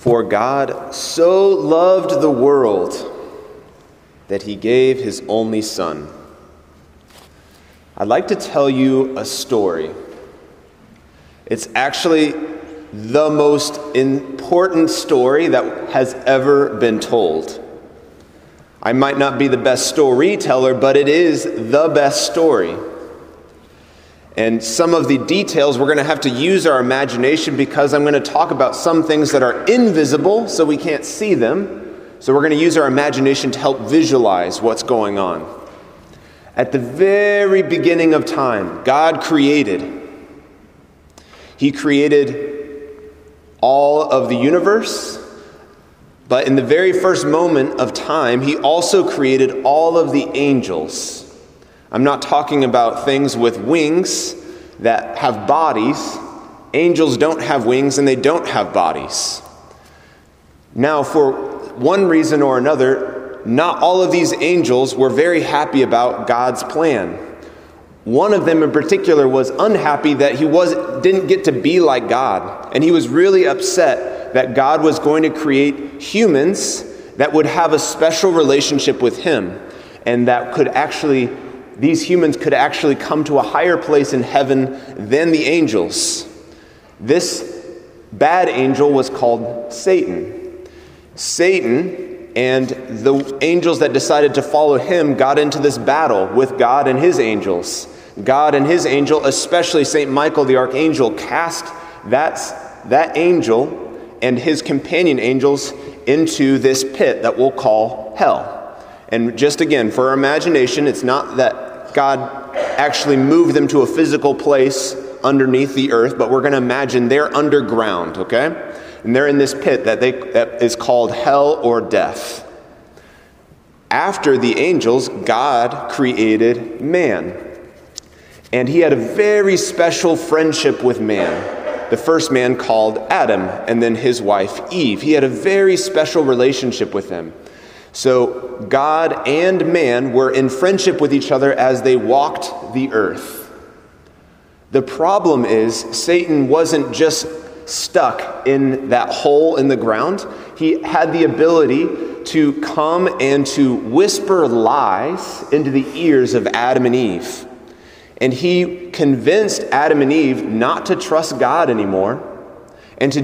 For God so loved the world that he gave his only Son. I'd like to tell you a story. It's actually the most important story that has ever been told. I might not be the best storyteller, but it is the best story. And some of the details, we're going to have to use our imagination because I'm going to talk about some things that are invisible, so we can't see them. So we're going to use our imagination to help visualize what's going on. At the very beginning of time, God created. He created all of the universe, but in the very first moment of time, He also created all of the angels. I'm not talking about things with wings that have bodies. Angels don't have wings and they don't have bodies. Now, for one reason or another, not all of these angels were very happy about God's plan. One of them in particular was unhappy that he was, didn't get to be like God. And he was really upset that God was going to create humans that would have a special relationship with him and that could actually these humans could actually come to a higher place in heaven than the angels. This bad angel was called Satan. Satan and the angels that decided to follow him got into this battle with God and his angels. God and his angel, especially St. Michael the archangel, cast that, that angel and his companion angels into this pit that we'll call hell. And just again, for our imagination, it's not that God actually moved them to a physical place underneath the earth, but we're going to imagine they're underground, okay? And they're in this pit that, they, that is called hell or death. After the angels, God created man. And he had a very special friendship with man. The first man called Adam, and then his wife Eve. He had a very special relationship with them. So God and man were in friendship with each other as they walked the earth. The problem is, Satan wasn't just stuck in that hole in the ground, he had the ability to come and to whisper lies into the ears of Adam and Eve. And he convinced Adam and Eve not to trust God anymore and to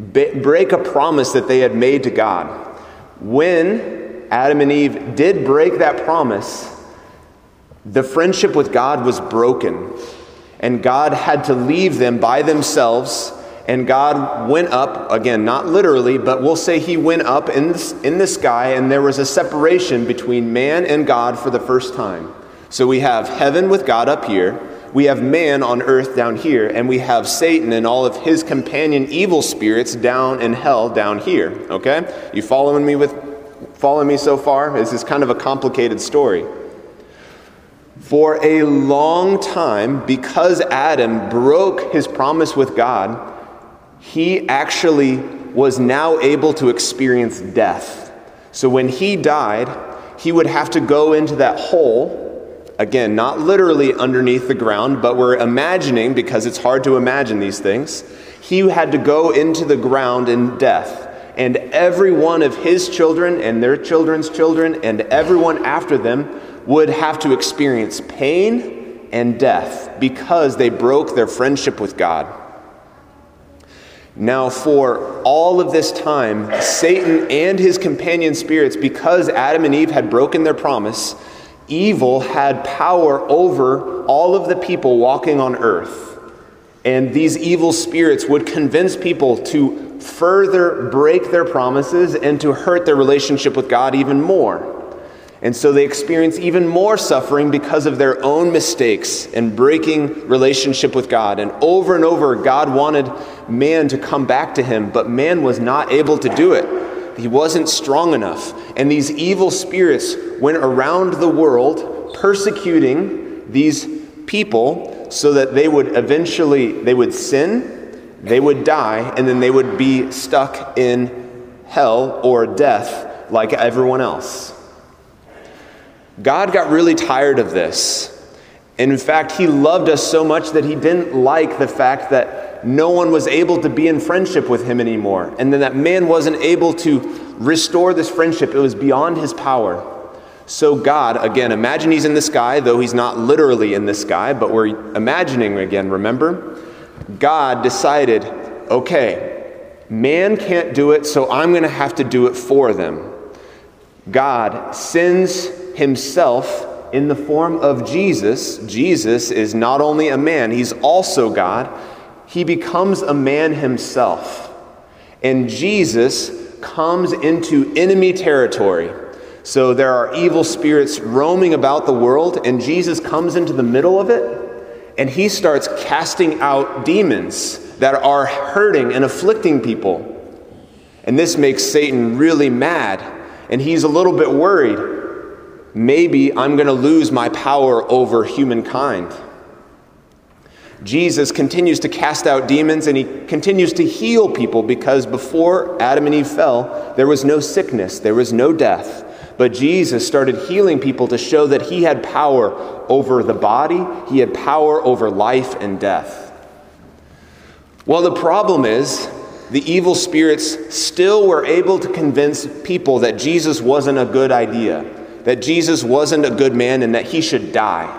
break a promise that they had made to God. When Adam and Eve did break that promise, the friendship with God was broken. And God had to leave them by themselves. And God went up, again, not literally, but we'll say He went up in the, in the sky, and there was a separation between man and God for the first time. So we have heaven with God up here, we have man on earth down here, and we have Satan and all of his companion evil spirits down in hell down here. Okay? You following me with following me so far? This is kind of a complicated story. For a long time, because Adam broke his promise with God, he actually was now able to experience death. So when he died, he would have to go into that hole Again, not literally underneath the ground, but we're imagining, because it's hard to imagine these things, he had to go into the ground in death. And every one of his children and their children's children and everyone after them would have to experience pain and death because they broke their friendship with God. Now, for all of this time, Satan and his companion spirits, because Adam and Eve had broken their promise, evil had power over all of the people walking on earth. And these evil spirits would convince people to further break their promises and to hurt their relationship with God even more. And so they experience even more suffering because of their own mistakes and breaking relationship with God. And over and over, God wanted man to come back to him, but man was not able to do it. He wasn't strong enough. And these evil spirits went around the world persecuting these people so that they would eventually they would sin, they would die, and then they would be stuck in hell or death like everyone else. God got really tired of this. And in fact, he loved us so much that he didn't like the fact that no one was able to be in friendship with him anymore. And then that man wasn't able to restore this friendship, it was beyond his power. So, God, again, imagine he's in the sky, though he's not literally in the sky, but we're imagining again, remember? God decided, okay, man can't do it, so I'm going to have to do it for them. God sends himself in the form of Jesus. Jesus is not only a man, he's also God. He becomes a man himself. And Jesus comes into enemy territory. So there are evil spirits roaming about the world, and Jesus comes into the middle of it, and he starts casting out demons that are hurting and afflicting people. And this makes Satan really mad, and he's a little bit worried maybe I'm going to lose my power over humankind. Jesus continues to cast out demons and he continues to heal people because before Adam and Eve fell, there was no sickness, there was no death. But Jesus started healing people to show that he had power over the body, he had power over life and death. Well, the problem is, the evil spirits still were able to convince people that Jesus wasn't a good idea that Jesus wasn't a good man and that he should die.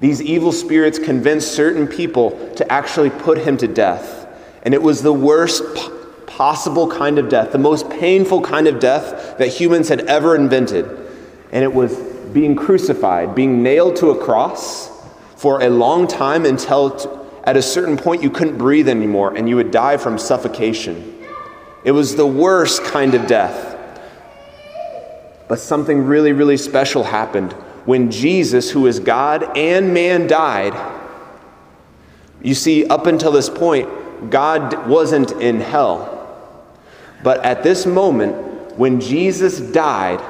These evil spirits convinced certain people to actually put him to death. And it was the worst possible kind of death, the most painful kind of death that humans had ever invented. And it was being crucified, being nailed to a cross for a long time until at a certain point you couldn't breathe anymore and you would die from suffocation. It was the worst kind of death. But something really, really special happened when Jesus, who is God and man, died. You see, up until this point, God wasn't in hell. But at this moment, when Jesus died,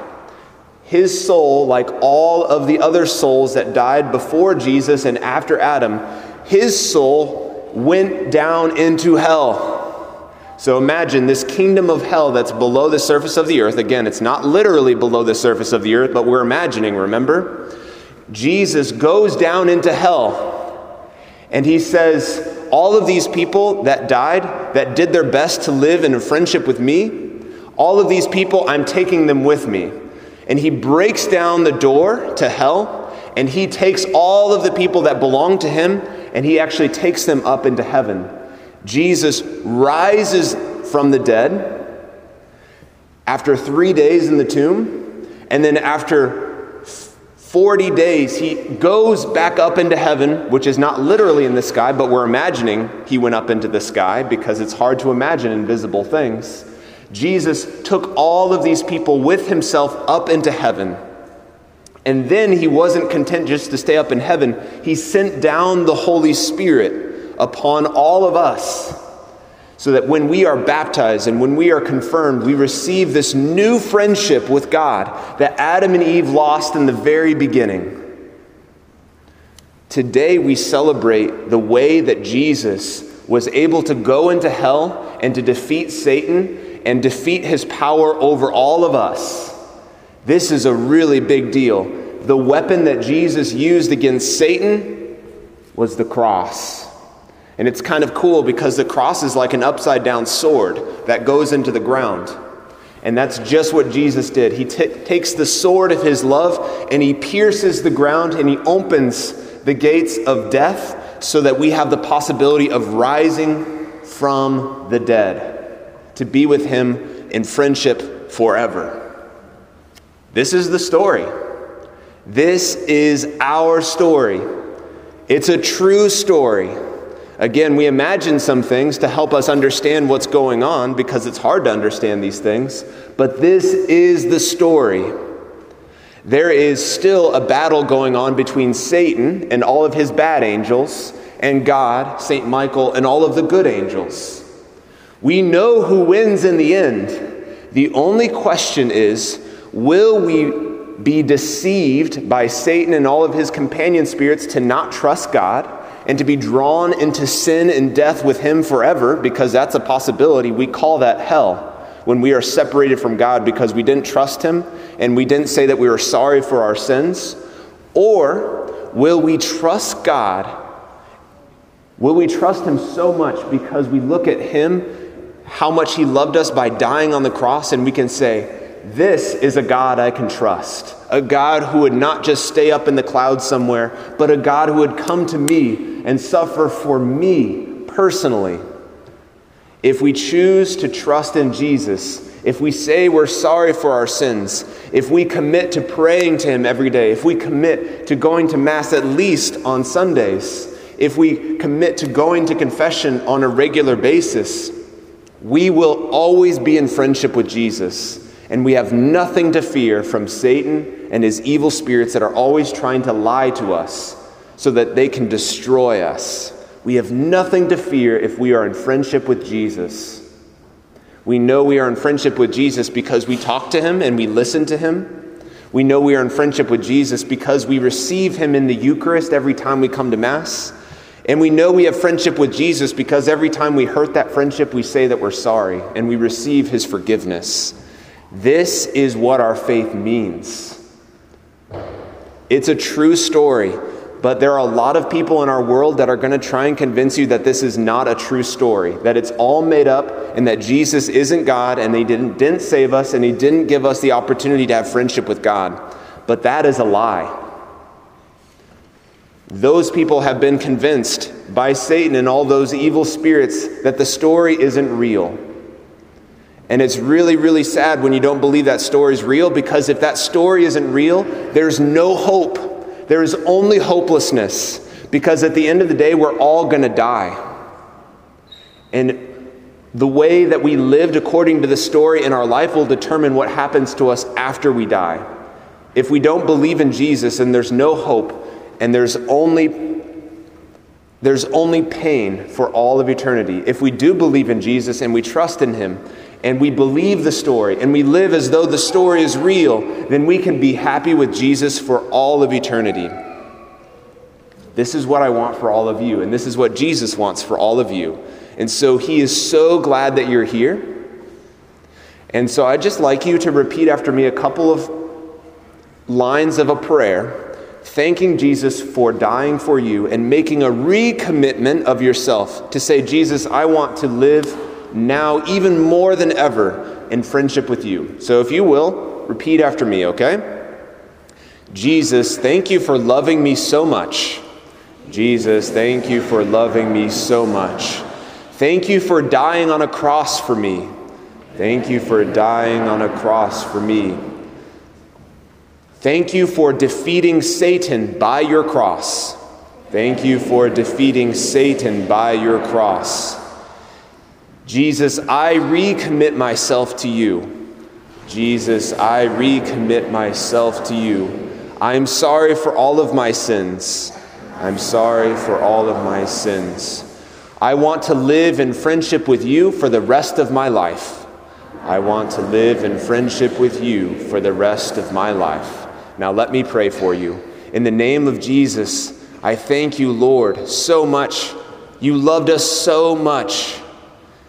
his soul, like all of the other souls that died before Jesus and after Adam, his soul went down into hell. So imagine this kingdom of hell that's below the surface of the earth. Again, it's not literally below the surface of the earth, but we're imagining, remember? Jesus goes down into hell and he says, All of these people that died, that did their best to live in a friendship with me, all of these people, I'm taking them with me. And he breaks down the door to hell and he takes all of the people that belong to him and he actually takes them up into heaven. Jesus rises from the dead after three days in the tomb, and then after 40 days, he goes back up into heaven, which is not literally in the sky, but we're imagining he went up into the sky because it's hard to imagine invisible things. Jesus took all of these people with himself up into heaven. And then he wasn't content just to stay up in heaven, he sent down the Holy Spirit upon all of us so that when we are baptized and when we are confirmed, we receive this new friendship with God that Adam and Eve lost in the very beginning. Today, we celebrate the way that Jesus was able to go into hell and to defeat Satan and defeat his power over all of us. This is a really big deal. The weapon that Jesus used against Satan was the cross. And it's kind of cool because the cross is like an upside down sword that goes into the ground. And that's just what Jesus did. He t- takes the sword of his love and he pierces the ground and he opens the gates of death so that we have the possibility of rising from the dead to be with him in friendship forever. This is the story. This is our story. It's a true story. Again, we imagine some things to help us understand what's going on because it's hard to understand these things, but this is the story. There is still a battle going on between Satan and all of his bad angels and God, St. Michael, and all of the good angels. We know who wins in the end. The only question is will we be deceived by Satan and all of his companion spirits to not trust God? And to be drawn into sin and death with Him forever, because that's a possibility, we call that hell when we are separated from God because we didn't trust Him and we didn't say that we were sorry for our sins? Or will we trust God Will we trust him so much because we look at him, how much he loved us by dying on the cross, and we can say, This is a God I can trust. A God who would not just stay up in the clouds somewhere, but a God who would come to me and suffer for me personally. If we choose to trust in Jesus, if we say we're sorry for our sins, if we commit to praying to Him every day, if we commit to going to Mass at least on Sundays, if we commit to going to confession on a regular basis, we will always be in friendship with Jesus. And we have nothing to fear from Satan and his evil spirits that are always trying to lie to us so that they can destroy us. We have nothing to fear if we are in friendship with Jesus. We know we are in friendship with Jesus because we talk to him and we listen to him. We know we are in friendship with Jesus because we receive him in the Eucharist every time we come to Mass. And we know we have friendship with Jesus because every time we hurt that friendship, we say that we're sorry and we receive his forgiveness. This is what our faith means. It's a true story but there are a lot of people in our world that are going to try and convince you that this is not a true story, that it's all made up, and that Jesus isn't God, and He didn't, didn't save us, and He didn't give us the opportunity to have friendship with God. But that is a lie. Those people have been convinced by Satan and all those evil spirits that the story isn't real. And it's really, really sad when you don't believe that story is real because if that story isn't real, there's no hope there is only hopelessness because at the end of the day, we're all going to die. And the way that we lived according to the story in our life will determine what happens to us after we die. If we don't believe in Jesus and there's no hope and there's only there's only pain for all of eternity. If we do believe in Jesus and we trust in him and we believe the story and we live as though the story is real, then we can be happy with Jesus for all of eternity. This is what I want for all of you, and this is what Jesus wants for all of you. And so he is so glad that you're here. And so I'd just like you to repeat after me a couple of lines of a prayer, thanking Jesus for dying for you and making a recommitment of yourself to say, Jesus, I want to live now even more than ever in friendship with you. So if you will, repeat after me, okay? Jesus, thank you for loving me so much. Jesus, thank you for loving me so much. Thank you for dying on a cross for me. Thank you for dying on a cross for me. Thank you for defeating Satan by your cross. Thank you for defeating Satan by your cross. Jesus, I recommit myself to you. Jesus, I recommit myself to you. I am sorry for all of my sins. I'm sorry for all of my sins. I want to live in friendship with you for the rest of my life. I want to live in friendship with you for the rest of my life. Now let me pray for you. In the name of Jesus, I thank you, Lord, so much. You loved us so much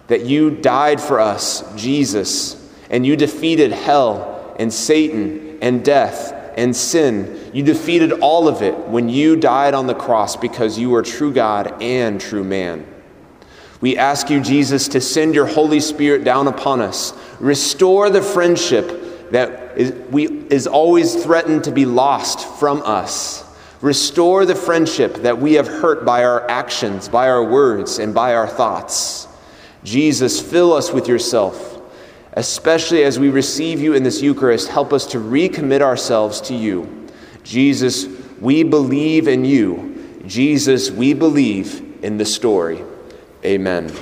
that you died for us, Jesus, and you defeated hell and Satan and death and sin. You defeated all of it when you died on the cross because you are true God and true man. We ask you, Jesus, to send your Holy Spirit down upon us. Restore the friendship that is, we, is always threatened to be lost from us. Restore the friendship that we have hurt by our actions, by our words, and by our thoughts. Jesus, fill us with yourself. Especially as we receive you in this Eucharist, help us to recommit ourselves to you. Jesus, we believe in you. Jesus, we believe in the story. Amen.